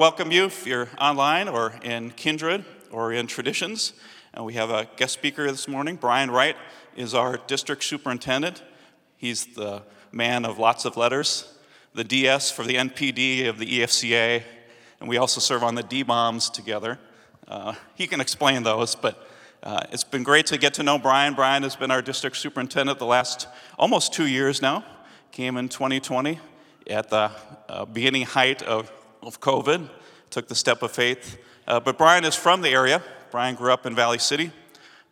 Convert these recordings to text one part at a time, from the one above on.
welcome you if you're online or in Kindred or in Traditions. And we have a guest speaker this morning. Brian Wright is our district superintendent. He's the man of lots of letters, the DS for the NPD of the EFCA, and we also serve on the DBOMs together. Uh, he can explain those, but uh, it's been great to get to know Brian. Brian has been our district superintendent the last almost two years now. Came in 2020 at the uh, beginning height of, of COVID, took the step of faith. Uh, but Brian is from the area. Brian grew up in Valley City,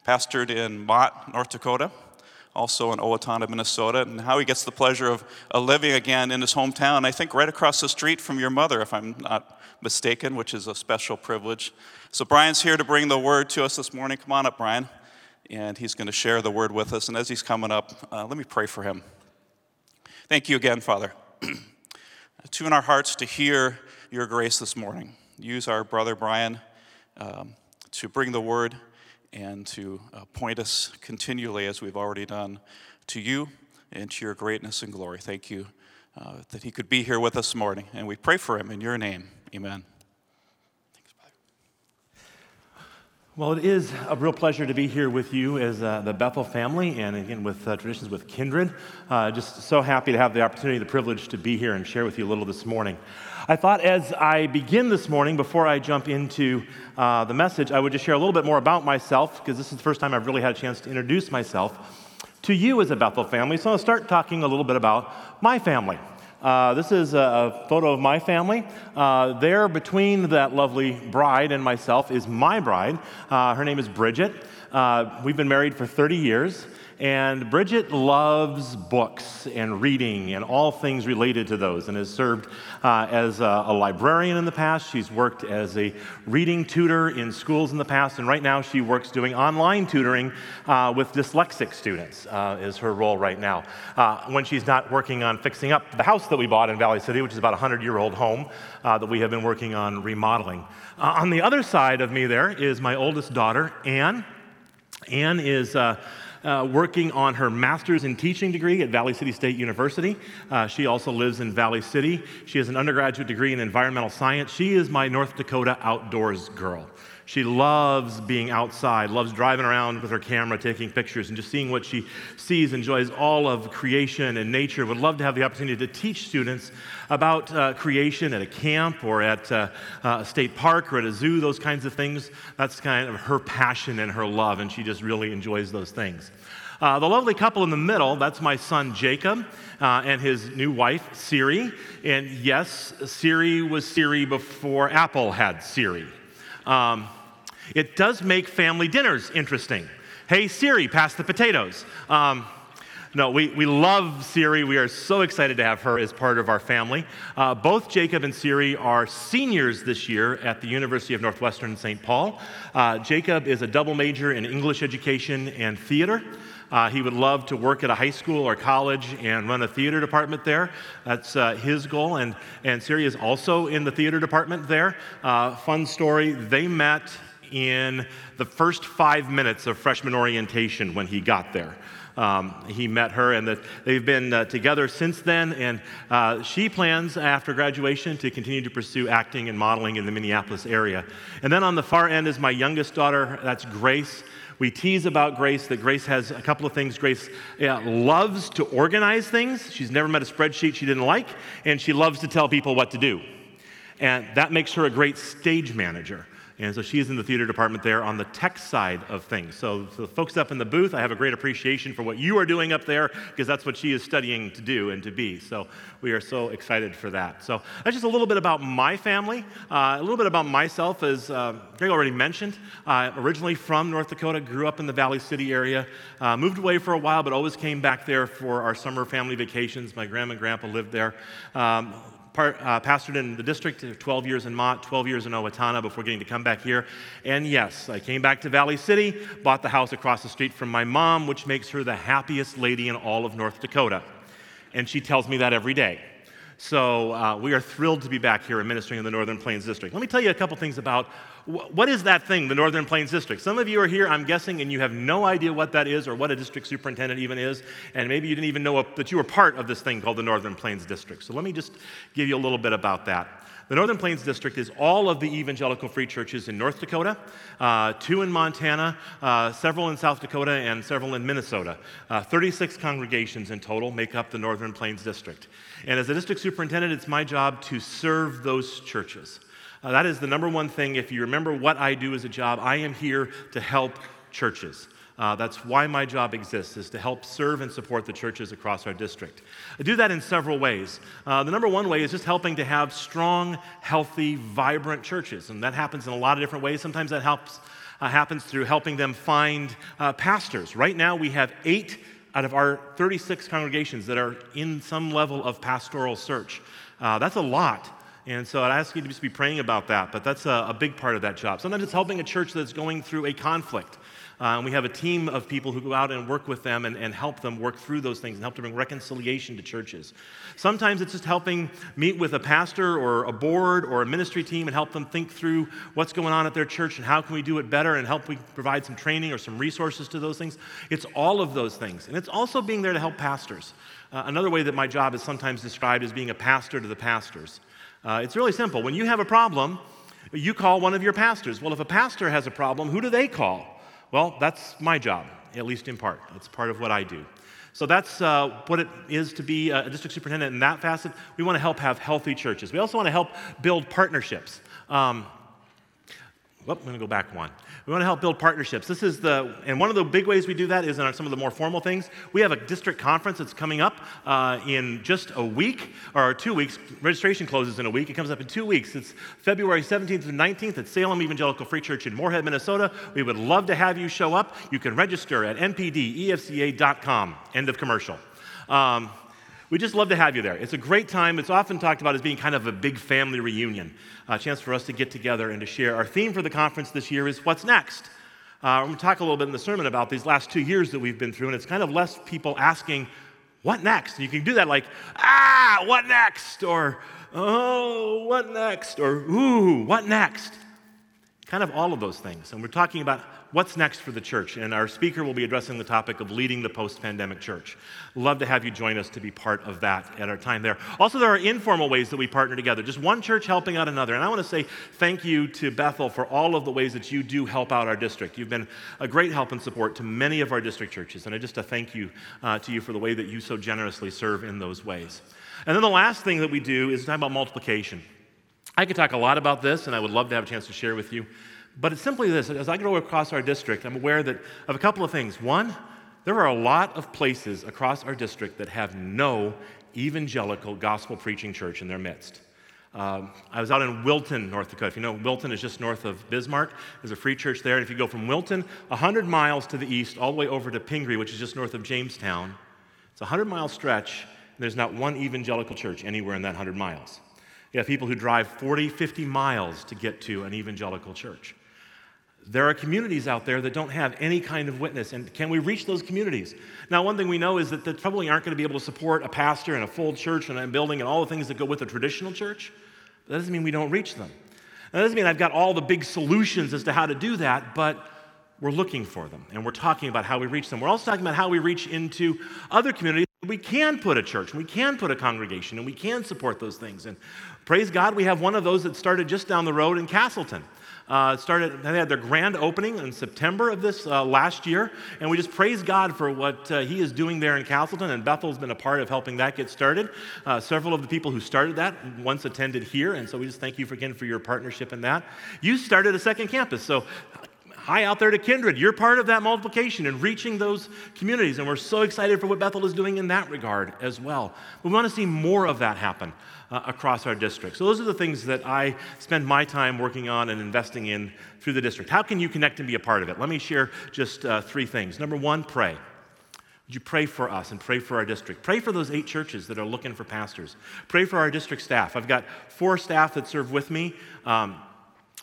pastored in Mott, North Dakota, also in Owatonna, Minnesota, and how he gets the pleasure of uh, living again in his hometown, I think right across the street from your mother, if I'm not mistaken, which is a special privilege. So Brian's here to bring the word to us this morning. Come on up, Brian. And he's going to share the word with us. And as he's coming up, uh, let me pray for him. Thank you again, Father. Tune our hearts to hear your grace this morning. Use our brother Brian um, to bring the word and to uh, point us continually, as we've already done, to you and to your greatness and glory. Thank you uh, that he could be here with us this morning. And we pray for him in your name. Amen. Well, it is a real pleasure to be here with you as uh, the Bethel family and again with uh, Traditions with Kindred. Uh, just so happy to have the opportunity, the privilege to be here and share with you a little this morning. I thought as I begin this morning, before I jump into uh, the message, I would just share a little bit more about myself because this is the first time I've really had a chance to introduce myself to you as a Bethel family. So I'll start talking a little bit about my family. Uh, this is a, photo of my family. Uh, there, between that lovely bride and myself, is my bride. Uh, her name is Bridget. Uh, we've been married for 30 years. And Bridget loves books and reading and all things related to those and has served uh, as a, a, librarian in the past. She's worked as a reading tutor in schools in the past. And right now she works doing online tutoring uh, with dyslexic students, uh, is her role right now. Uh, when she's not working on fixing up the house that we bought in Valley City, which is about a 100 year old home uh, that we have been working on remodeling. Uh, on the other side of me there is my oldest daughter, Anne. Anne is uh, working on her master's in teaching degree at Valley City State University. Uh, she also lives in Valley City. She has an undergraduate degree in environmental science. She is my North Dakota outdoors girl. She loves being outside, loves driving around with her camera, taking pictures, and just seeing what she sees, enjoys all of creation and nature. Would love to have the opportunity to teach students about uh, creation at a camp or at uh, uh, a state park or at a zoo, those kinds of things. That's kind of her passion and her love, and she just really enjoys those things. Uh, the lovely couple in the middle, that's my son Jacob uh, and his new wife, Siri. And yes, Siri was Siri before Apple had Siri. Um, it does make family dinners interesting. Hey, Siri, pass the potatoes. Um, no, we, we love Siri. We are so excited to have her as part of our family. Uh, both Jacob and Siri are seniors this year at the University of Northwestern St. Paul. Uh, Jacob is a double major in English education and theater. Uh, he would love to work at a high school or college and run a theater department there. That's uh, his goal. And, and Siri is also in the theater department there. Uh, fun story they met in the first five minutes of freshman orientation when he got there. Um, he met her, and that they've been uh, together since then. And uh, she plans after graduation to continue to pursue acting and modeling in the Minneapolis area. And then on the far end is my youngest daughter, that's Grace. We tease about Grace that Grace has a couple of things. Grace yeah, loves to organize things. She's never met a spreadsheet she didn't like, and she loves to tell people what to do. And that makes her a great stage manager. And so she's in the theater department there on the tech side of things. So, the folks up in the booth, I have a great appreciation for what you are doing up there because that's what she is studying to do and to be. So we are so excited for that. So that's just a little bit about my family, uh, a little bit about myself, as uh, Greg already mentioned. Uh, originally from North Dakota, grew up in the Valley City area, uh, moved away for a while, but always came back there for our summer family vacations. My grandma and grandpa lived there. Um, part, uh, pastored in the district, 12 years in Mott, 12 years in Owatonna before getting to come back here. And yes, I came back to Valley City, bought the house across the street from my mom, which makes her the happiest lady in all of North Dakota. And she tells me that every day. So uh, we are thrilled to be back here and ministering in the Northern Plains District. Let me tell you a couple things about what is that thing, the Northern Plains District. Some of you are here, I'm guessing, and you have no idea what that is or what a district superintendent even is, and maybe you didn't even know that you were part of this thing called the Northern Plains District. So let me just give you a little bit about that. The Northern Plains District is all of the evangelical free churches in North Dakota, uh, two in Montana, uh, several in South Dakota, and several in Minnesota. Uh, 36 congregations in total make up the Northern Plains District. And as a district superintendent, it's my job to serve those churches. Uh, that is the number one thing. If you remember what I do as a job, I am here to help churches. Uh, that's why my job exists, is to help serve and support the churches across our district. I do that in several ways. Uh, the number one way is just helping to have strong, healthy, vibrant churches. And that happens in a lot of different ways. Sometimes that helps, uh, happens through helping them find uh, pastors. Right now, we have eight out of our 36 congregations that are in some level of pastoral search. Uh, that's a lot. And so I'd ask you to just be praying about that, but that's a, a, big part of that job. Sometimes it's helping a church that's going through a conflict. Uh, and we have a team of people who go out and work with them and, and help them work through those things and help to bring reconciliation to churches. Sometimes it's just helping meet with a pastor or a board or a ministry team and help them think through what's going on at their church and how can we do it better and help we provide some training or some resources to those things. It's all of those things. And it's also being there to help pastors. Uh, another way that my job is sometimes described as being a pastor to the pastors. Uh, it's really simple. When you have a problem, you call one of your pastors. Well, if a pastor has a problem, who do they call? Well, that's my job, at least in part. It's part of what I do. So that's uh, what it is to be a district superintendent in that facet. We want to help have healthy churches. We also want to help build partnerships. Um, well, I'm going to go back one. We want to help build partnerships. This is the, and one of the big ways we do that is in some of the more formal things. We have a district conference that's coming up uh, in just a week, or two weeks. Registration closes in a week. It comes up in two weeks. It's February 17th and 19th at Salem Evangelical Free Church in Moorhead, Minnesota. We would love to have you show up. You can register at npdefca.com. End of commercial. Um, we just love to have you there. It's a great time. It's often talked about as being kind of a big family reunion, a chance for us to get together and to share. Our theme for the conference this year is What's Next? Uh, I'm going to talk a little bit in the sermon about these last two years that we've been through, and it's kind of less people asking, What next? And you can do that like, Ah, what next? Or, Oh, what next? Or, Ooh, what next? Kind of all of those things. And we're talking about what's next for the church. And our speaker will be addressing the topic of leading the post pandemic church. Love to have you join us to be part of that at our time there. Also, there are informal ways that we partner together, just one church helping out another. And I want to say thank you to Bethel for all of the ways that you do help out our district. You've been a great help and support to many of our district churches. And I just a thank you uh, to you for the way that you so generously serve in those ways. And then the last thing that we do is talk about multiplication. I could talk a lot about this, and I would love to have a chance to share with you. But it's simply this as I go across our district, I'm aware that of a couple of things. One, there are a lot of places across our district that have no evangelical gospel preaching church in their midst. Um, I was out in Wilton, North Dakota. If you know, Wilton is just north of Bismarck. There's a free church there. And if you go from Wilton 100 miles to the east, all the way over to Pingree, which is just north of Jamestown, it's a 100 mile stretch. there's not one evangelical church anywhere in that 100 miles. You have people who drive 40, 50 miles to get to an evangelical church. There are communities out there that don't have any kind of witness, and can we reach those communities? Now, one thing we know is that they probably aren't going to be able to support a pastor and a full church and a building and all the things that go with a traditional church. But that doesn't mean we don't reach them. That doesn't mean I've got all the big solutions as to how to do that, but we're looking for them and we're talking about how we reach them. We're also talking about how we reach into other communities. We can put a church, we can put a congregation, and we can support those things. And praise God, we have one of those that started just down the road in Castleton. Uh, started, they had their grand opening in September of this uh, last year, and we just praise God for what uh, He is doing there in Castleton. And Bethel's been a part of helping that get started. Uh, several of the people who started that once attended here, and so we just thank you again for your partnership in that. You started a second campus, so Hi out there to Kindred. You're part of that multiplication and reaching those communities. And we're so excited for what Bethel is doing in that regard as well. We want to see more of that happen uh, across our district. So, those are the things that I spend my time working on and investing in through the district. How can you connect and be a part of it? Let me share just uh, three things. Number one, pray. Would you pray for us and pray for our district? Pray for those eight churches that are looking for pastors. Pray for our district staff. I've got four staff that serve with me. Um,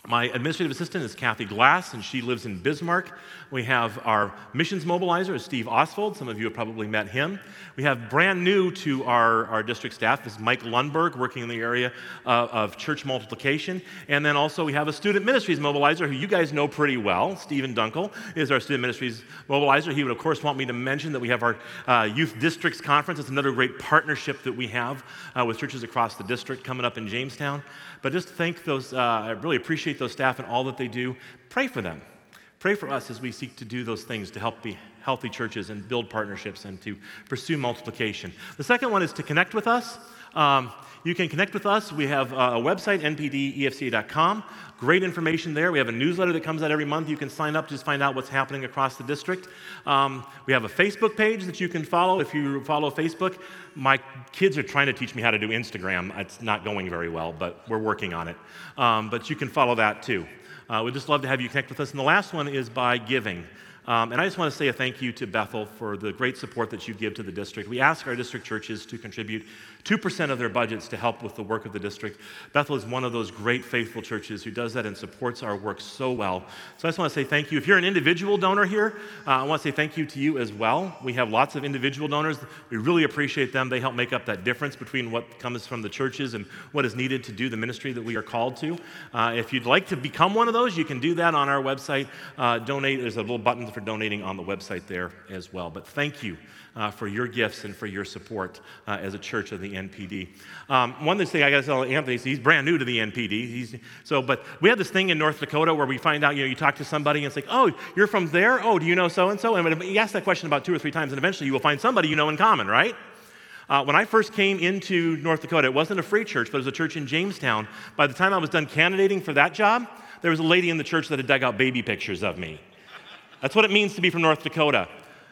My administrative assistant is Kathy Glass, and she lives in Bismarck. We have our missions mobilizer, Steve Oswald. Some of you have probably met him. We have brand new to our, our district staff this is Mike Lundberg, working in the area uh, of church multiplication. And then also we have a student ministries mobilizer who you guys know pretty well. Stephen Dunkel is our student ministries mobilizer. He would, of course, want me to mention that we have our uh, youth districts conference. It's another great partnership that we have uh, with churches across the district coming up in Jamestown. But just thank those, uh, I really appreciate those staff and all that they do. Pray for them. Pray for us as we seek to do those things to help be healthy churches and build partnerships and to pursue multiplication. The second one is to connect with us. Um, you can connect with us. We have a website, npdefca.com. Great information there. We have a newsletter that comes out every month. You can sign up, to just find out what's happening across the district. Um, we have a Facebook page that you can follow if you follow Facebook. My kids are trying to teach me how to do Instagram. It's not going very well, but we're working on it. Um, but you can follow that too. Uh, we'd just love to have you connect with us. And the last one is by giving. Um, and I just want to say a thank you to Bethel for the great support that you give to the district. We ask our district churches to contribute 2% of their budgets to help with the work of the district. Bethel is one of those great faithful churches who does that and supports our work so well. So I just want to say thank you. If you're an individual donor here, uh, I want to say thank you to you as well. We have lots of individual donors. We really appreciate them. They help make up that difference between what comes from the churches and what is needed to do the ministry that we are called to. Uh, if you'd like to become one of those, you can do that on our website. Uh, donate, there's a little button for donating on the website there as well. But thank you uh, for your gifts and for your support uh, as a church of the NPD. Um, one thing I got to tell Anthony, he's brand new to the NPD. He's, so, but we have this thing in North Dakota where we find out, you know, you talk to somebody and it's like, oh, you're from there? Oh, do you know so and so? And you ask that question about two or three times, and eventually you will find somebody you know in common, right? Uh, when I first came into North Dakota, it wasn't a free church, but it was a church in Jamestown. By the time I was done candidating for that job, there was a lady in the church that had dug out baby pictures of me. That's what it means to be from North Dakota.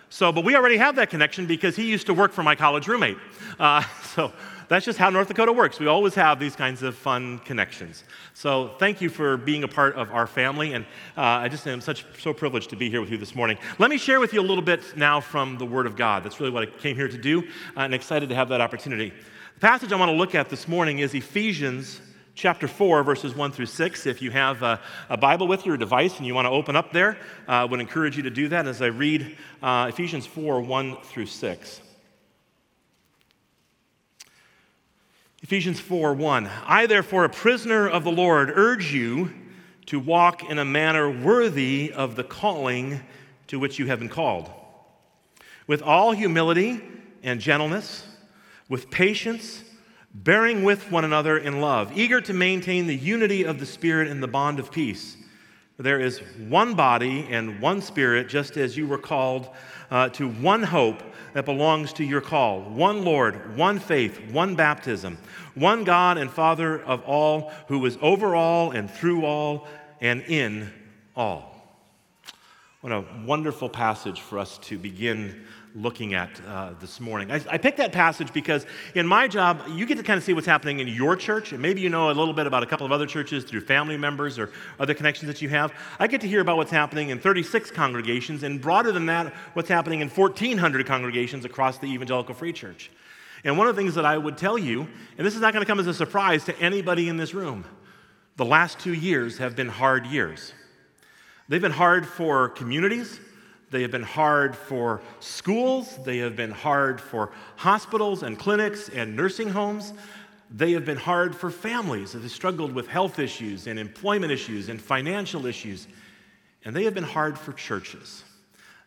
So, but we already have that connection because he used to work for my college roommate. Uh, so that's just how North Dakota works. We always have these kinds of fun connections. So thank you for being a part of our family, and uh, I just am such so privileged to be here with you this morning. Let me share with you a little bit now from the Word of God. That's really what I came here to do, uh, and excited to have that opportunity. The passage I want to look at this morning is Ephesians chapter 4, verses 1 through 6. If you have a, a Bible with you or device and you want to open up there, uh, I would encourage you to do that as I read uh, Ephesians 4, 1 through 6. Ephesians 4, 1. I, therefore, a prisoner of the Lord, urge you to walk in a manner worthy of the calling to which you have been called, with all humility and gentleness, with patience bearing with one another in love, eager to maintain the unity of the Spirit in the bond of peace. There is one body and one Spirit, just as you were called uh, to one hope that belongs to your call one Lord, one faith, one baptism, one God and Father of all, who is over all and through all and in all. What a wonderful passage for us to begin looking at uh, this morning. I, I, picked that passage because in my job, you get to kind of see what's happening in your church, and maybe you know a little bit about a couple of other churches through family members or other connections that you have. I get to hear about what's happening in 36 congregations, and broader than that, what's happening in 1,400 congregations across the Evangelical Free Church. And one of the things that I would tell you, and this is not going to come as a surprise to anybody in this room, the last two years have been hard years. They've been hard for communities, they have been hard for schools. They have been hard for hospitals and clinics and nursing homes. They have been hard for families that have struggled with health issues and employment issues and financial issues. And they have been hard for churches.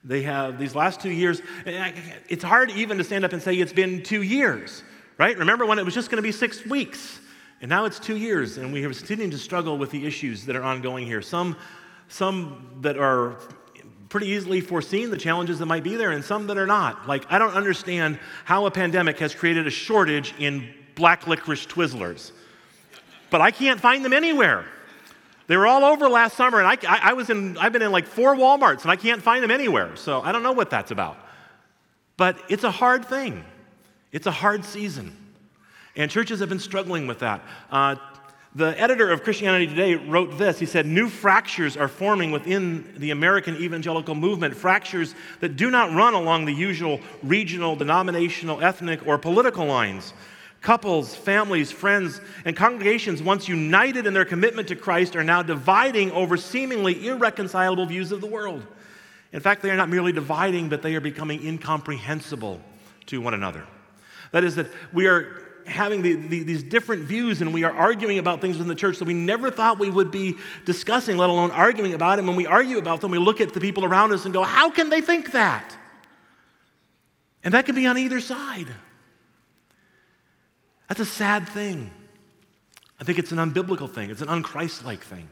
They have, these last two years, it's hard even to stand up and say it's been two years, right? Remember when it was just going to be six weeks? And now it's two years, and we are continuing to struggle with the issues that are ongoing here. Some, some that are pretty easily foreseen the challenges that might be there and some that are not. Like, I don't understand how a pandemic has created a shortage in black licorice Twizzlers, but I can't find them anywhere. They were all over last summer, and I, I, I was in, I've been in like four Walmarts, and I can't find them anywhere. So I don't know what that's about. But it's a hard thing. It's a hard season. And churches have been struggling with that. Uh, the editor of Christianity Today wrote this. He said, New fractures are forming within the American evangelical movement, fractures that do not run along the usual regional, denominational, ethnic, or political lines. Couples, families, friends, and congregations, once united in their commitment to Christ, are now dividing over seemingly irreconcilable views of the world. In fact, they are not merely dividing, but they are becoming incomprehensible to one another. That is, that we are having the, the, these different views and we are arguing about things in the church that we never thought we would be discussing, let alone arguing about. And when we argue about them, we look at the people around us and go, How can they think that? And that can be on either side. That's a sad thing. I think it's an unbiblical thing, it's an unchristlike thing.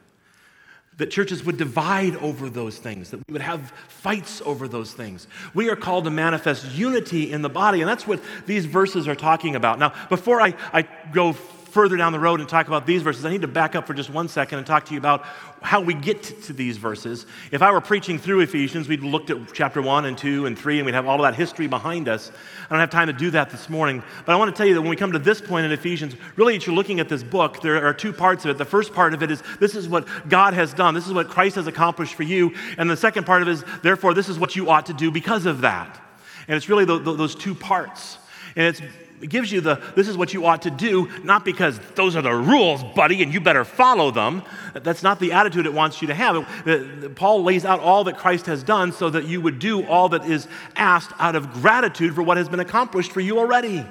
That churches would divide over those things, that we would have fights over those things. We are called to manifest unity in the body, and that's what these verses are talking about. Now, before I, I go further down the road and talk about these verses, I need to back up for just one second and talk to you about how we get to these verses. If I were preaching through Ephesians, we'd looked at chapter 1 and 2 and 3, and we'd have all of that history behind us. I don't have time to do that this morning, but I want to tell you that when we come to this point in Ephesians, really, as you're looking at this book, there are two parts of it. The first part of it is this is what God has done, this is what Christ has accomplished for you. And the second part of it is, therefore, this is what you ought to do because of that. And it's really the, the, those two parts. And it's it gives you the this is what you ought to do, not because those are the rules, buddy, and you better follow them. That's not the attitude it wants you to have. Uh, Paul lays out all that Christ has done so that you would do all that is asked out of gratitude for what has been accomplished for you already.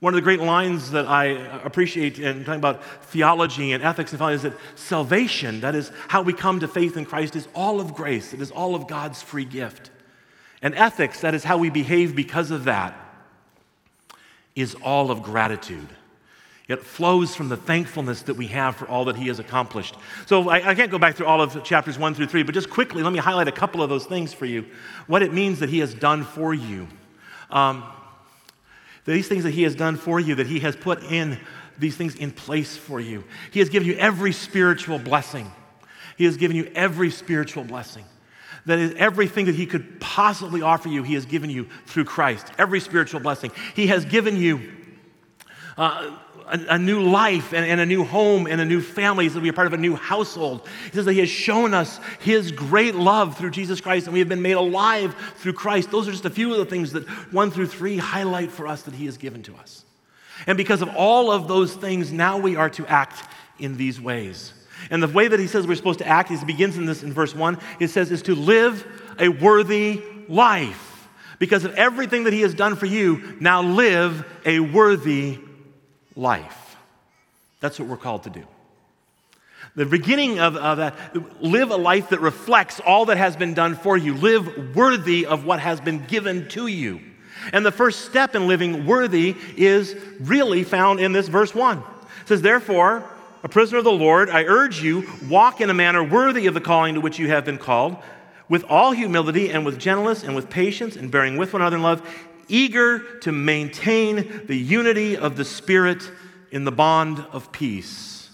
One of the great lines that I appreciate in talking about theology and ethics and is that salvation, that is how we come to faith in Christ, is all of grace. It is all of God's free gift. And ethics, that is how we behave because of that is all of gratitude. It flows from the thankfulness that we have for all that He has accomplished. So I, I, can't go back through all of chapters one through three, but just quickly, let me highlight a couple of those things for you. What it means that He has done for you. Um, these things that He has done for you, that He has put in these things in place for you. He has given you every spiritual blessing. He has given you every spiritual blessing. That is everything that He could possibly offer you, He has given you through Christ. Every spiritual blessing. He has given you uh, a, a, new life and, and, a new home and a new family, so we are part of a new household. He says that He has shown us His great love through Jesus Christ, and we have been made alive through Christ. Those are just a few of the things that one through three highlight for us that He has given to us. And because of all of those things, now we are to act in these ways. And the way that he says we're supposed to act, he begins in this in verse 1, it says, is to live a worthy life. Because of everything that he has done for you, now live a worthy life. That's what we're called to do. The beginning of, of that, live a life that reflects all that has been done for you. Live worthy of what has been given to you. And the first step in living worthy is really found in this verse 1. It says, Therefore, a prisoner of the Lord, I urge you, walk in a manner worthy of the calling to which you have been called, with all humility and with gentleness and with patience and bearing with one another in love, eager to maintain the unity of the Spirit in the bond of peace.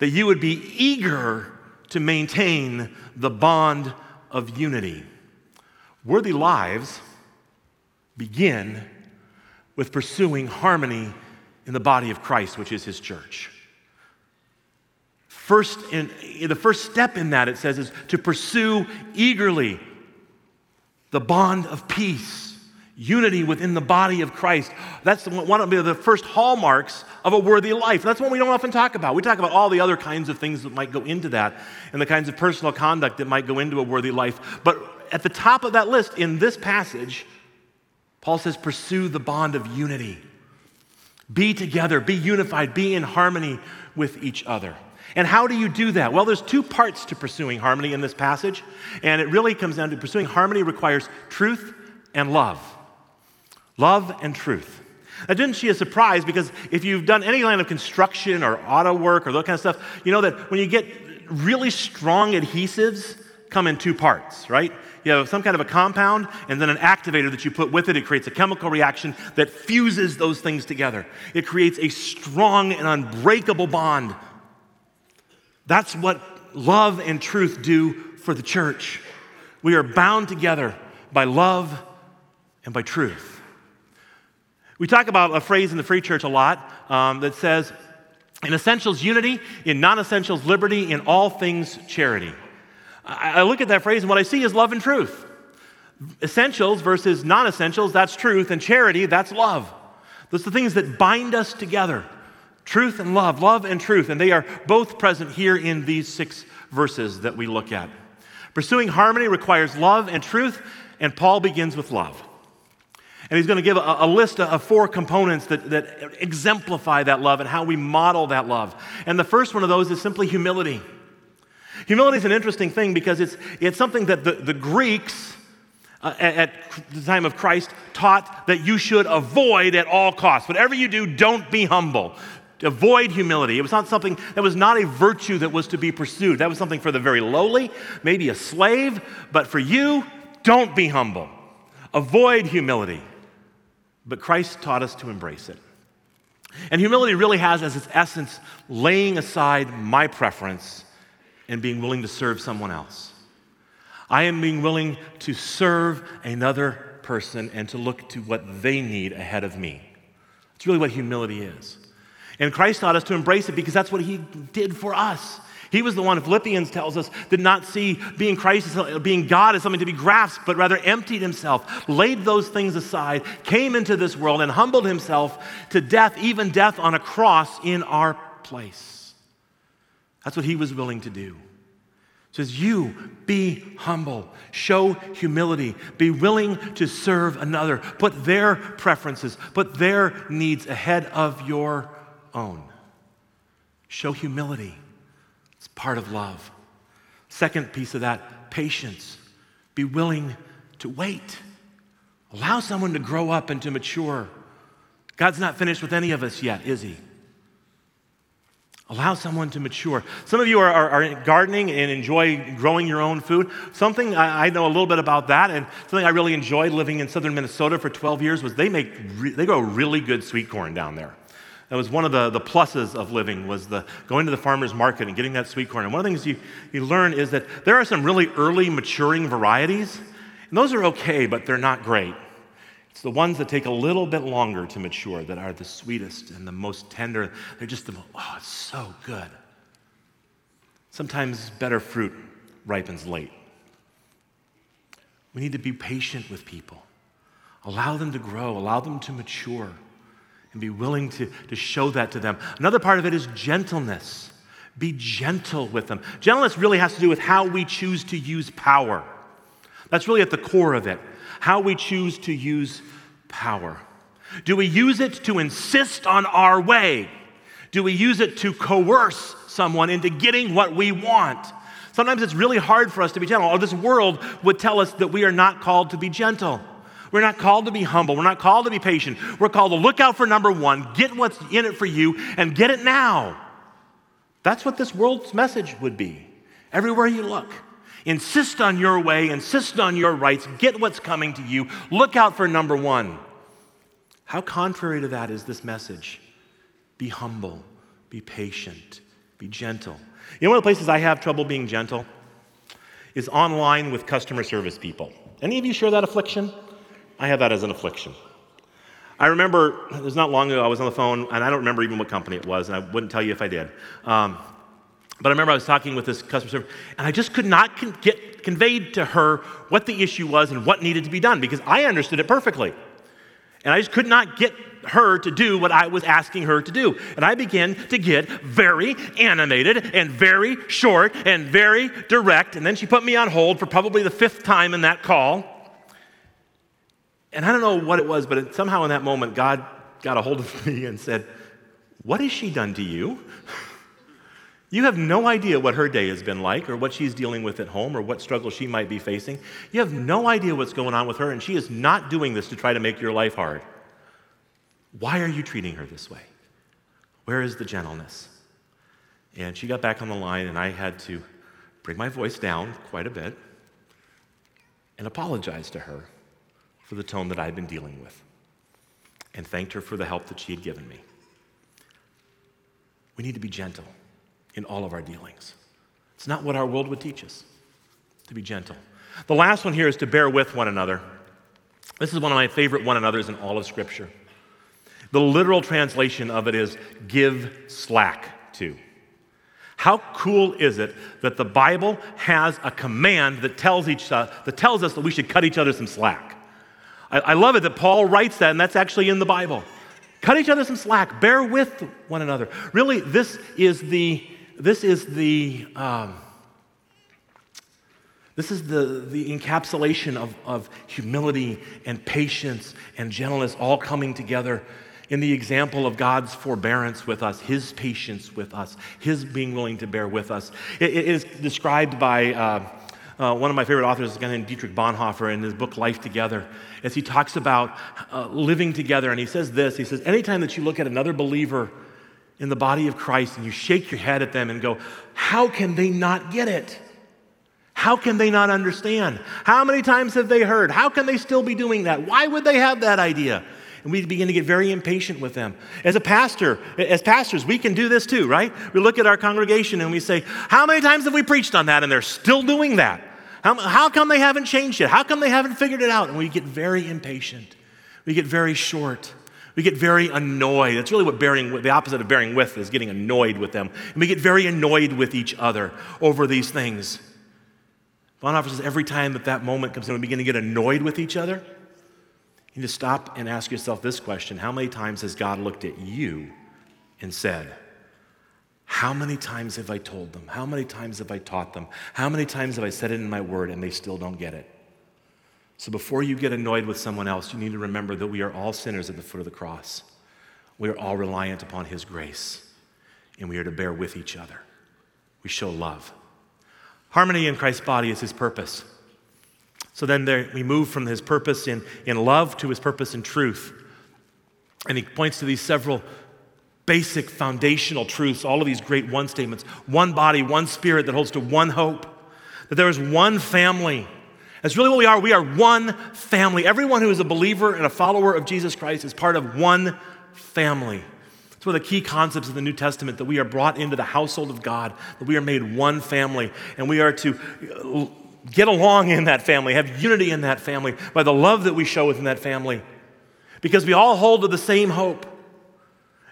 That you would be eager to maintain the bond of unity. Worthy lives begin with pursuing harmony in the body of Christ, which is his church. First, in, the first step in that, it says, is to pursue eagerly the bond of peace, unity within the body of Christ. That's one of the first hallmarks of a worthy life. That's one we don't often talk about. We talk about all the other kinds of things that might go into that and the kinds of personal conduct that might go into a worthy life. But at the top of that list in this passage, Paul says, pursue the bond of unity. Be together, be unified, be in harmony with each other. And how do you do that? Well, there's two parts to pursuing harmony in this passage, and it really comes down to pursuing harmony requires truth and love. Love and truth. Now, didn't she a surprise because if you've done any kind of construction or auto work or that kind of stuff, you know that when you get really strong adhesives, come in two parts, right? You have some kind of a compound and then an activator that you put with it. It creates a chemical reaction that fuses those things together. It creates a strong and unbreakable bond that's what love and truth do for the church. We are bound together by love and by truth. We talk about a phrase in the Free Church a lot um, that says, in essentials, unity, in non essentials, liberty, in all things, charity. I, I look at that phrase and what I see is love and truth. Essentials versus non essentials, that's truth, and charity, that's love. Those are the things that bind us together truth and love, love and truth. And they are both present here in these six verses that we look at. Pursuing harmony requires love and truth, and Paul begins with love. And he's going to give a, a, list of four components that, that exemplify that love and how we model that love. And the first one of those is simply humility. Humility is an interesting thing because it's, it's something that the, the Greeks uh, at, at the time of Christ taught that you should avoid at all costs. Whatever you do, don't be humble. Avoid humility. It was not something that was not a virtue that was to be pursued. That was something for the very lowly, maybe a slave, but for you, don't be humble. Avoid humility. But Christ taught us to embrace it. And humility really has as its essence laying aside my preference and being willing to serve someone else. I am being willing to serve another person and to look to what they need ahead of me. It's really what humility is. And Christ taught us to embrace it because that's what he did for us. He was the one, Philippians tells us, did not see being Christ, uh, being God as something to be grasped, but rather emptied himself, laid those things aside, came into this world, and humbled himself to death, even death on a cross in our place. That's what he was willing to do says, You be humble, show humility, be willing to serve another, put their preferences, put their needs ahead of your own. Show humility. It's part of love. Second piece of that, patience. Be willing to wait. Allow someone to grow up and to mature. God's not finished with any of us yet, is He? Allow someone to mature. Some of you are, are, are, gardening and enjoy growing your own food. Something I, I, know a little bit about that, and something I really enjoyed living in southern Minnesota for 12 years was they make re- they grow really good sweet corn down there. That was one of the, the pluses of living was the going to the farmer's market and getting that sweet corn. And one of the things you, you learn is that there are some really early maturing varieties, and those are okay, but they're not great. It's the ones that take a little bit longer to mature that are the sweetest and the most tender. They're just the, oh, it's so good. Sometimes better fruit ripens late. We need to be patient with people, allow them to grow, allow them to mature, and be willing to, to show that to them. Another part of it is gentleness. Be gentle with them. Gentleness really has to do with how we choose to use power. That's really at the core of it how we choose to use power. Do we use it to insist on our way? Do we use it to coerce someone into getting what we want? Sometimes it's really hard for us to be gentle. Or this world would tell us that we are not called to be gentle. We're not called to be humble. We're not called to be patient. We're called to look out for number one, get what's in it for you, and get it now. That's what this world's message would be everywhere you look. Insist on your way, insist on your rights, get what's coming to you, look out for number one. How contrary to that is this message? Be humble, be patient, be gentle. You know, one of the places I have trouble being gentle is online with customer service people. Any of you share that affliction? I have that as an affliction. I remember, it was not long ago, I was on the phone, and I don't remember even what company it was, and I wouldn't tell you if I did. Um, but I remember I was talking with this customer service, and I just could not con- get conveyed to her what the issue was and what needed to be done because I understood it perfectly. And I just could not get her to do what I was asking her to do. And I began to get very animated and very short and very direct. And then she put me on hold for probably the fifth time in that call. And I don't know what it was, but it, somehow in that moment, God got a hold of me and said, What has she done to you? You have no idea what her day has been like, or what she's dealing with at home, or what struggle she might be facing. You have no idea what's going on with her, and she is not doing this to try to make your life hard. Why are you treating her this way? Where is the gentleness? And she got back on the line, and I had to bring my voice down quite a bit and apologize to her for the tone that I had been dealing with, and thanked her for the help that she had given me. We need to be gentle in all of our dealings. It's not what our world would teach us to be gentle. The last one here is to bear with one another. This is one of my favorite one another's in all of Scripture. The literal translation of it is give slack to. How cool is it that the Bible has a command that tells, each, uh, that tells us that we should cut each other some slack? I, I love it that Paul writes that, and that's actually in the Bible. Cut each other some slack. Bear with one another. Really, this is the, this is the, um, this is the, the encapsulation of, of humility and patience and gentleness all coming together in the example of God's forbearance with us, His patience with us, His being willing to bear with us. it, it is described by uh, uh, one of my favorite authors, is a guy named Dietrich Bonhoeffer, in his book Life Together, as he talks about uh, living together. And he says this He says, Anytime that you look at another believer in the body of Christ and you shake your head at them and go, How can they not get it? How can they not understand? How many times have they heard? How can they still be doing that? Why would they have that idea? And we begin to get very impatient with them. As a pastor, as pastors, we can do this too, right? We look at our congregation and we say, How many times have we preached on that? And they're still doing that. How, how come they haven't changed it? How come they haven't figured it out? And we get very impatient. We get very short. We get very annoyed. That's really what bearing the opposite of bearing with is getting annoyed with them. And we get very annoyed with each other over these things. Bonhoeffer says every time that that moment comes in, we begin to get annoyed with each other. You need to stop and ask yourself this question How many times has God looked at you and said, How many times have I told them? How many times have I taught them? How many times have I said it in my word and they still don't get it? So before you get annoyed with someone else, you need to remember that we are all sinners at the foot of the cross. We are all reliant upon His grace, and we are to bear with each other. We show love. Harmony in Christ's body is his purpose. So then there, we move from his purpose in, in love to his purpose in truth. And he points to these several basic foundational truths, all of these great one statements one body, one spirit that holds to one hope, that there is one family. That's really what we are. We are one family. Everyone who is a believer and a follower of Jesus Christ is part of one family. It's one of the key concepts of the New Testament that we are brought into the household of God, that we are made one family, and we are to uh, get along in that family, have unity in that family by the love that we show within that family. Because we all hold to the same hope.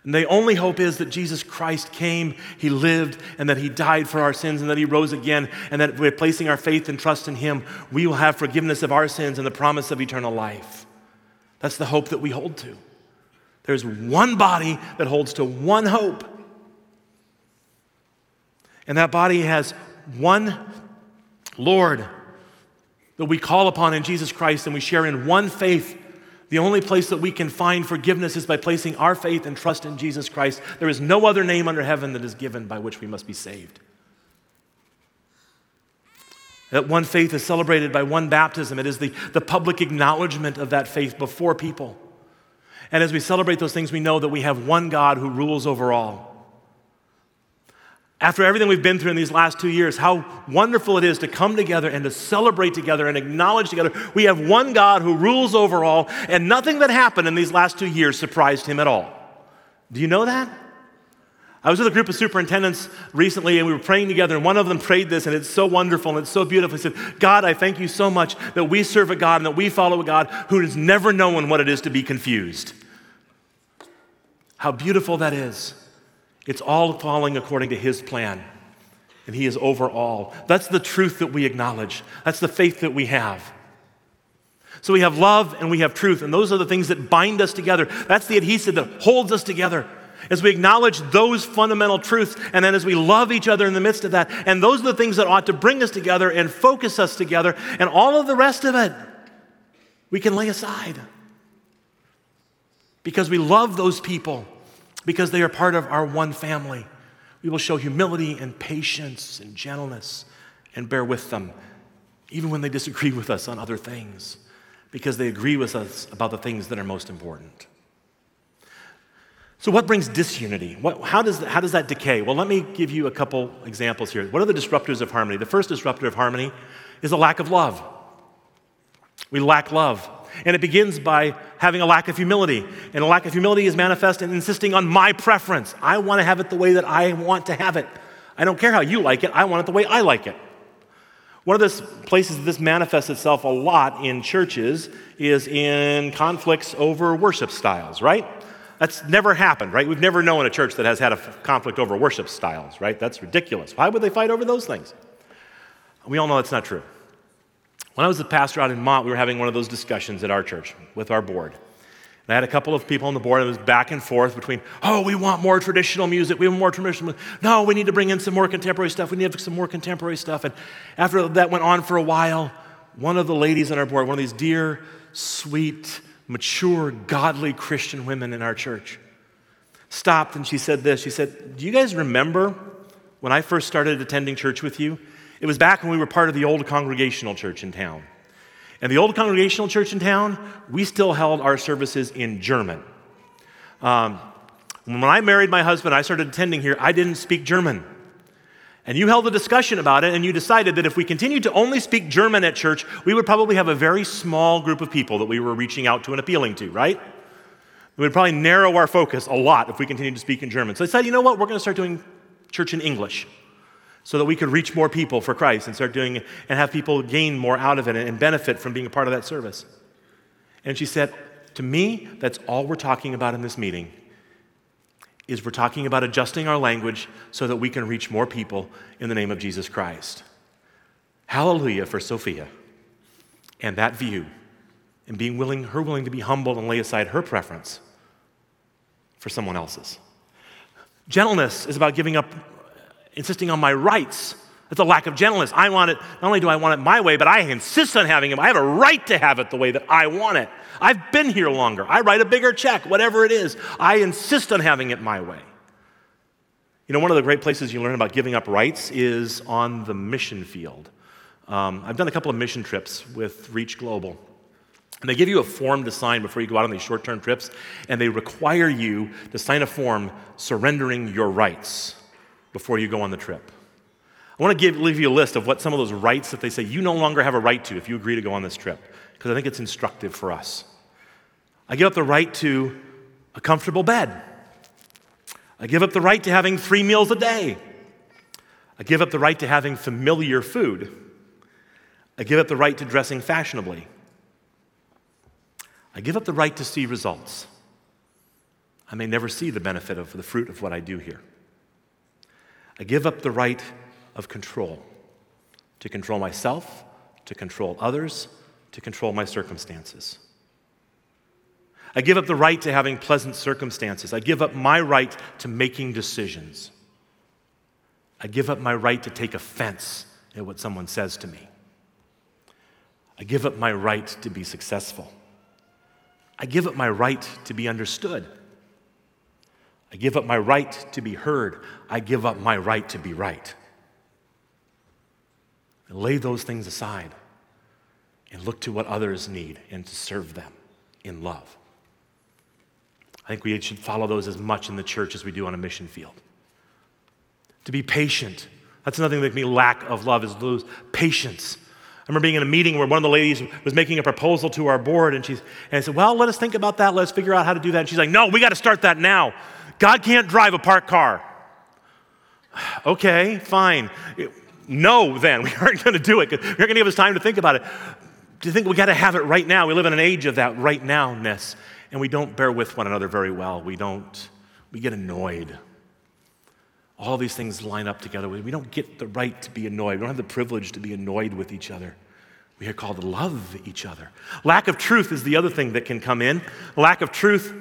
And the only hope is that Jesus Christ came, He lived, and that He died for our sins, and that He rose again, and that we're placing our faith and trust in Him, we will have forgiveness of our sins and the promise of eternal life. That's the hope that we hold to. There's one body that holds to one hope. And that body has one Lord that we call upon in Jesus Christ and we share in one faith. The only place that we can find forgiveness is by placing our faith and trust in Jesus Christ. There is no other name under heaven that is given by which we must be saved. That one faith is celebrated by one baptism. It is the, the public acknowledgement of that faith before people. And as we celebrate those things, we know that we have one God who rules over all. After everything we've been through in these last two years, how wonderful it is to come together and to celebrate together and acknowledge together we have one God who rules over all, and nothing that happened in these last two years surprised him at all. Do you know that? I was with a group of superintendents recently and we were praying together, and one of them prayed this, and it's so wonderful and it's so beautiful. He said, God, I thank you so much that we serve a God and that we follow a God who has never known what it is to be confused. How beautiful that is. It's all falling according to His plan, and He is over all. That's the truth that we acknowledge, that's the faith that we have. So we have love and we have truth, and those are the things that bind us together. That's the adhesive that holds us together. As we acknowledge those fundamental truths, and then as we love each other in the midst of that, and those are the things that ought to bring us together and focus us together, and all of the rest of it we can lay aside because we love those people because they are part of our one family. We will show humility and patience and gentleness and bear with them, even when they disagree with us on other things, because they agree with us about the things that are most important. So, what brings disunity? What, how, does, how does that decay? Well, let me give you a couple examples here. What are the disruptors of harmony? The first disruptor of harmony is a lack of love. We lack love. And it begins by having a lack of humility. And a lack of humility is manifest in insisting on my preference. I want to have it the way that I want to have it. I don't care how you like it, I want it the way I like it. One of the places this manifests itself a lot in churches is in conflicts over worship styles, right? That's never happened, right? We've never known a church that has had a conflict over worship styles, right? That's ridiculous. Why would they fight over those things? We all know that's not true. When I was a pastor out in Mott, we were having one of those discussions at our church with our board. And I had a couple of people on the board, and it was back and forth between, oh, we want more traditional music, we want more traditional music. No, we need to bring in some more contemporary stuff, we need some more contemporary stuff. And after that went on for a while, one of the ladies on our board, one of these dear, sweet, mature, godly Christian women in our church, stopped and she said this. She said, Do you guys remember when I first started attending church with you? It was back when we were part of the old congregational church in town. And the old congregational church in town, we still held our services in German. Um, when I married my husband, I started attending here, I didn't speak German. And you held a discussion about it, and you decided that if we continued to only speak German at church, we would probably have a very small group of people that we were reaching out to and appealing to, right? We would probably narrow our focus a lot if we continued to speak in German. So I said, you know what? We're going to start doing church in English so that we could reach more people for Christ and start doing and have people gain more out of it and benefit from being a part of that service. And she said, to me, that's all we're talking about in this meeting is we're talking about adjusting our language so that we can reach more people in the name of Jesus Christ. Hallelujah for Sophia and that view and being willing, her willing to be humble and lay aside her preference for someone else's. Gentleness is about giving up, insisting on my rights. That's a lack of gentleness. I want it, not only do I want it my way, but I insist on having it. I have a right to have it the way that I want it. I've been here longer. I write a bigger check, whatever it is. I insist on having it my way. You know, one of the great places you learn about giving up rights is on the mission field. Um, I've done a couple of mission trips with Reach Global. And they give you a form to sign before you go out on these short term trips, and they require you to sign a form surrendering your rights before you go on the trip. I want to give, leave you a list of what some of those rights that they say you no longer have a right to if you agree to go on this trip, because I think it's instructive for us. I give up the right to a comfortable bed. I give up the right to having three meals a day. I give up the right to having familiar food. I give up the right to dressing fashionably. I give up the right to see results. I may never see the benefit of the fruit of what I do here. I give up the right of control to control myself, to control others, to control my circumstances. I give up the right to having pleasant circumstances. I give up my right to making decisions. I give up my right to take offense at what someone says to me. I give up my right to be successful. I give up my right to be understood. I give up my right to be heard. I give up my right to be right. And lay those things aside and look to what others need and to serve them in love. I think we should follow those as much in the church as we do on a mission field. To be patient. That's another thing that makes me lack of love is lose patience. I remember being in a meeting where one of the ladies was making a proposal to our board, and, she's, and I said, Well, let us think about that. Let's figure out how to do that. And she's like, No, we got to start that now. God can't drive a parked car. okay, fine. No, then. We aren't going to do it. We're not going to give us time to think about it. Do you think we got to have it right now? We live in an age of that right nowness, and we don't bear with one another very well. We don't, we get annoyed. All these things line up together. We don't get the right to be annoyed. We don't have the privilege to be annoyed with each other. We are called to love each other. Lack of truth is the other thing that can come in. Lack of truth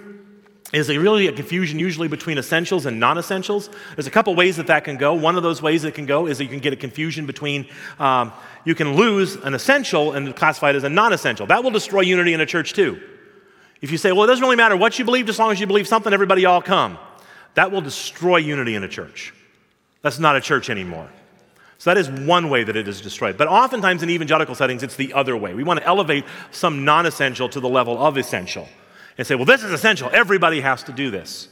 is a really a confusion usually between essentials and non-essentials. There's a couple ways that that can go. One of those ways that can go is that you can get a confusion between, um, you can lose an essential and classify it as a non-essential. That will destroy unity in a church too. If you say, well, it doesn't really matter what you believe, as long as you believe something, everybody all come that will destroy unity in a church. That's not a church anymore. So that is one way that it is destroyed. But oftentimes in evangelical settings, it's the other way. We want to elevate some non essential to the level of essential and say, well, this is essential. Everybody has to do this.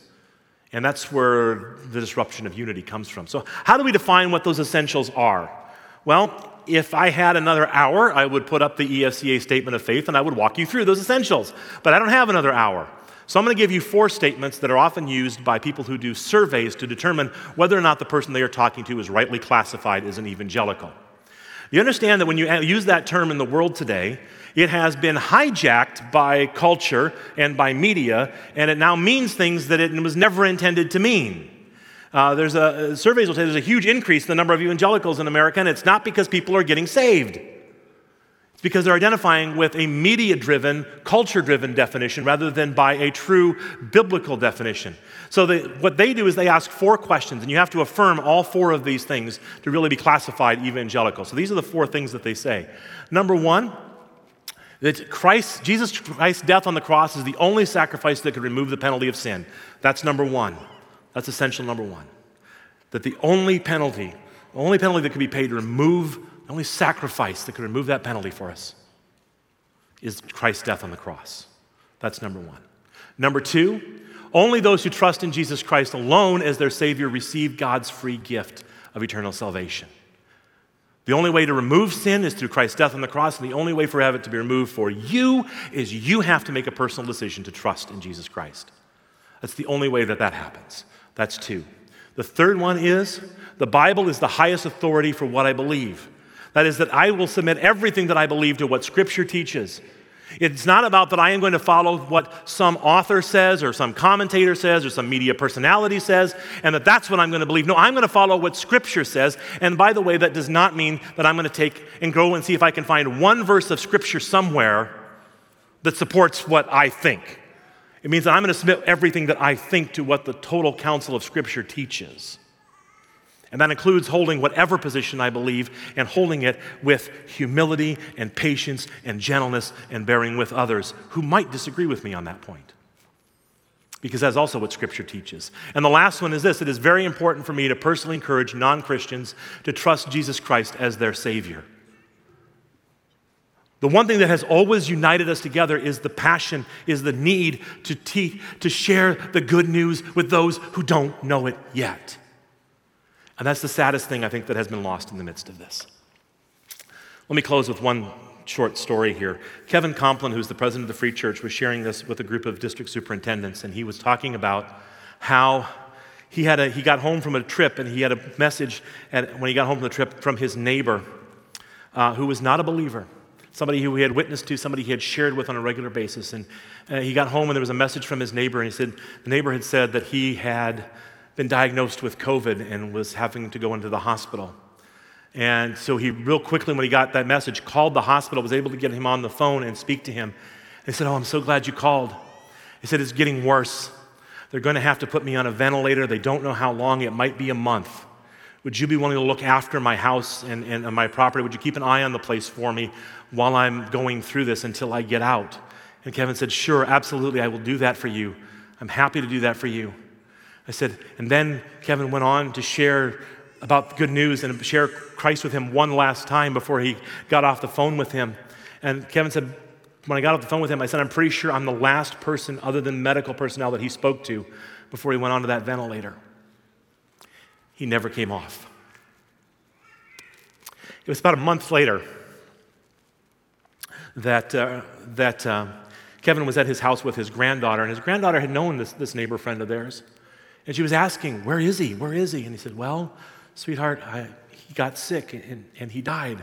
And that's where the disruption of unity comes from. So, how do we define what those essentials are? Well, if I had another hour, I would put up the EFCA statement of faith and I would walk you through those essentials. But I don't have another hour. So I'm going to give you four statements that are often used by people who do surveys to determine whether or not the person they are talking to is rightly classified as an evangelical. You understand that when you use that term in the world today, it has been hijacked by culture and by media, and it now means things that it was never intended to mean. Uh, there's a surveys will say there's a huge increase in the number of evangelicals in America, and it's not because people are getting saved. It's because they're identifying with a media driven, culture driven definition rather than by a true biblical definition. So, they, what they do is they ask four questions, and you have to affirm all four of these things to really be classified evangelical. So, these are the four things that they say. Number one, that Christ, Jesus Christ's death on the cross is the only sacrifice that could remove the penalty of sin. That's number one. That's essential number one. That the only penalty, the only penalty that could be paid to remove the only sacrifice that could remove that penalty for us is Christ's death on the cross. That's number one. Number two, only those who trust in Jesus Christ alone as their Savior receive God's free gift of eternal salvation. The only way to remove sin is through Christ's death on the cross, and the only way for it to be removed for you is you have to make a personal decision to trust in Jesus Christ. That's the only way that that happens. That's two. The third one is the Bible is the highest authority for what I believe. That is, that I will submit everything that I believe to what Scripture teaches. It's not about that I am going to follow what some author says or some commentator says or some media personality says and that that's what I'm going to believe. No, I'm going to follow what Scripture says. And by the way, that does not mean that I'm going to take and go and see if I can find one verse of Scripture somewhere that supports what I think. It means that I'm going to submit everything that I think to what the total counsel of Scripture teaches. And that includes holding whatever position I believe and holding it with humility and patience and gentleness and bearing with others who might disagree with me on that point. Because that's also what Scripture teaches. And the last one is this it is very important for me to personally encourage non Christians to trust Jesus Christ as their Savior. The one thing that has always united us together is the passion, is the need to, te- to share the good news with those who don't know it yet. And that's the saddest thing I think that has been lost in the midst of this. Let me close with one short story here. Kevin Kompelien, who's the president of the Free Church, was sharing this with a group of district superintendents, and he was talking about how he, had a, he got home from a trip and he had a message at, when he got home from the trip from his neighbor uh, who was not a believer somebody who he had witnessed to, somebody he had shared with on a regular basis. And uh, he got home and there was a message from his neighbor, and he said the neighbor had said that he had been diagnosed with COVID and was having to go into the hospital. And so he, real quickly, when he got that message, called the hospital, was able to get him on the phone and speak to him. They said, Oh, I'm so glad you called. He said, It's getting worse. They're going to have to put me on a ventilator. They don't know how long. It might be a month. Would you be willing to look after my house and, and, and my property? Would you keep an eye on the place for me while I'm going through this until I get out? And Kevin said, Sure, absolutely, I will do that for you. I'm happy to do that for you. I said, and then Kevin went on to share about good news and share Christ with him one last time before he got off the phone with him. And Kevin said, when I got off the phone with him, I said, I'm pretty sure I'm the last person other than medical personnel that he spoke to before he went onto that ventilator. He never came off. It was about a month later that, uh, that uh, Kevin was at his house with his granddaughter, and his granddaughter had known this, this neighbor friend of theirs. And she was asking, Where is he? Where is he? And he said, Well, sweetheart, I, he got sick and, and he died.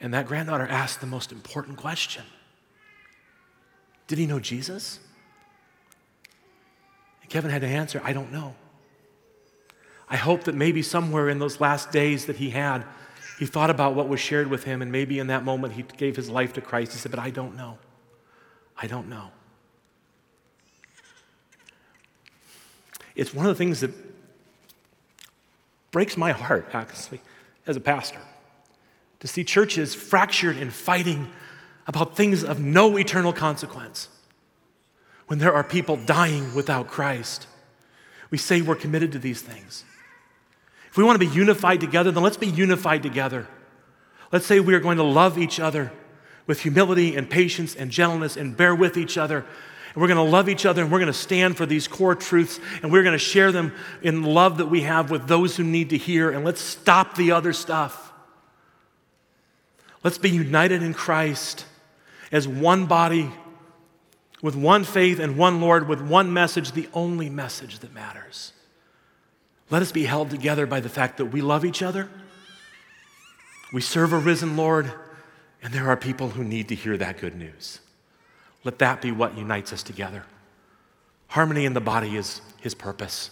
And that granddaughter asked the most important question Did he know Jesus? And Kevin had to answer, I don't know. I hope that maybe somewhere in those last days that he had, he thought about what was shared with him, and maybe in that moment he gave his life to Christ. He said, But I don't know. I don't know. It's one of the things that breaks my heart, actually, as a pastor, to see churches fractured and fighting about things of no eternal consequence when there are people dying without Christ. We say we're committed to these things. If we want to be unified together, then let's be unified together. Let's say we are going to love each other with humility and patience and gentleness and bear with each other and we're going to love each other and we're going to stand for these core truths and we're going to share them in love that we have with those who need to hear. And let's stop the other stuff. Let's be united in Christ as one body, with one faith and one Lord, with one message, the only message that matters. Let us be held together by the fact that we love each other, we serve a risen Lord, and there are people who need to hear that good news. Let that be what unites us together. Harmony in the body is his purpose.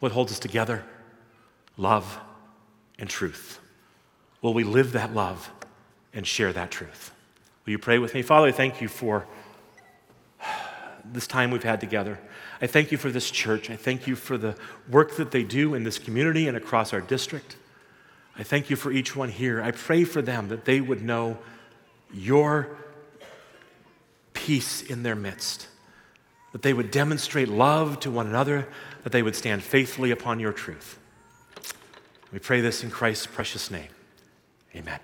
What holds us together? Love and truth. Will we live that love and share that truth. Will you pray with me? Father, I thank you for this time we've had together. I thank you for this church. I thank you for the work that they do in this community and across our district. I thank you for each one here. I pray for them that they would know your peace in their midst, that they would demonstrate love to one another, that they would stand faithfully upon your truth. We pray this in Christ's precious name. Amen.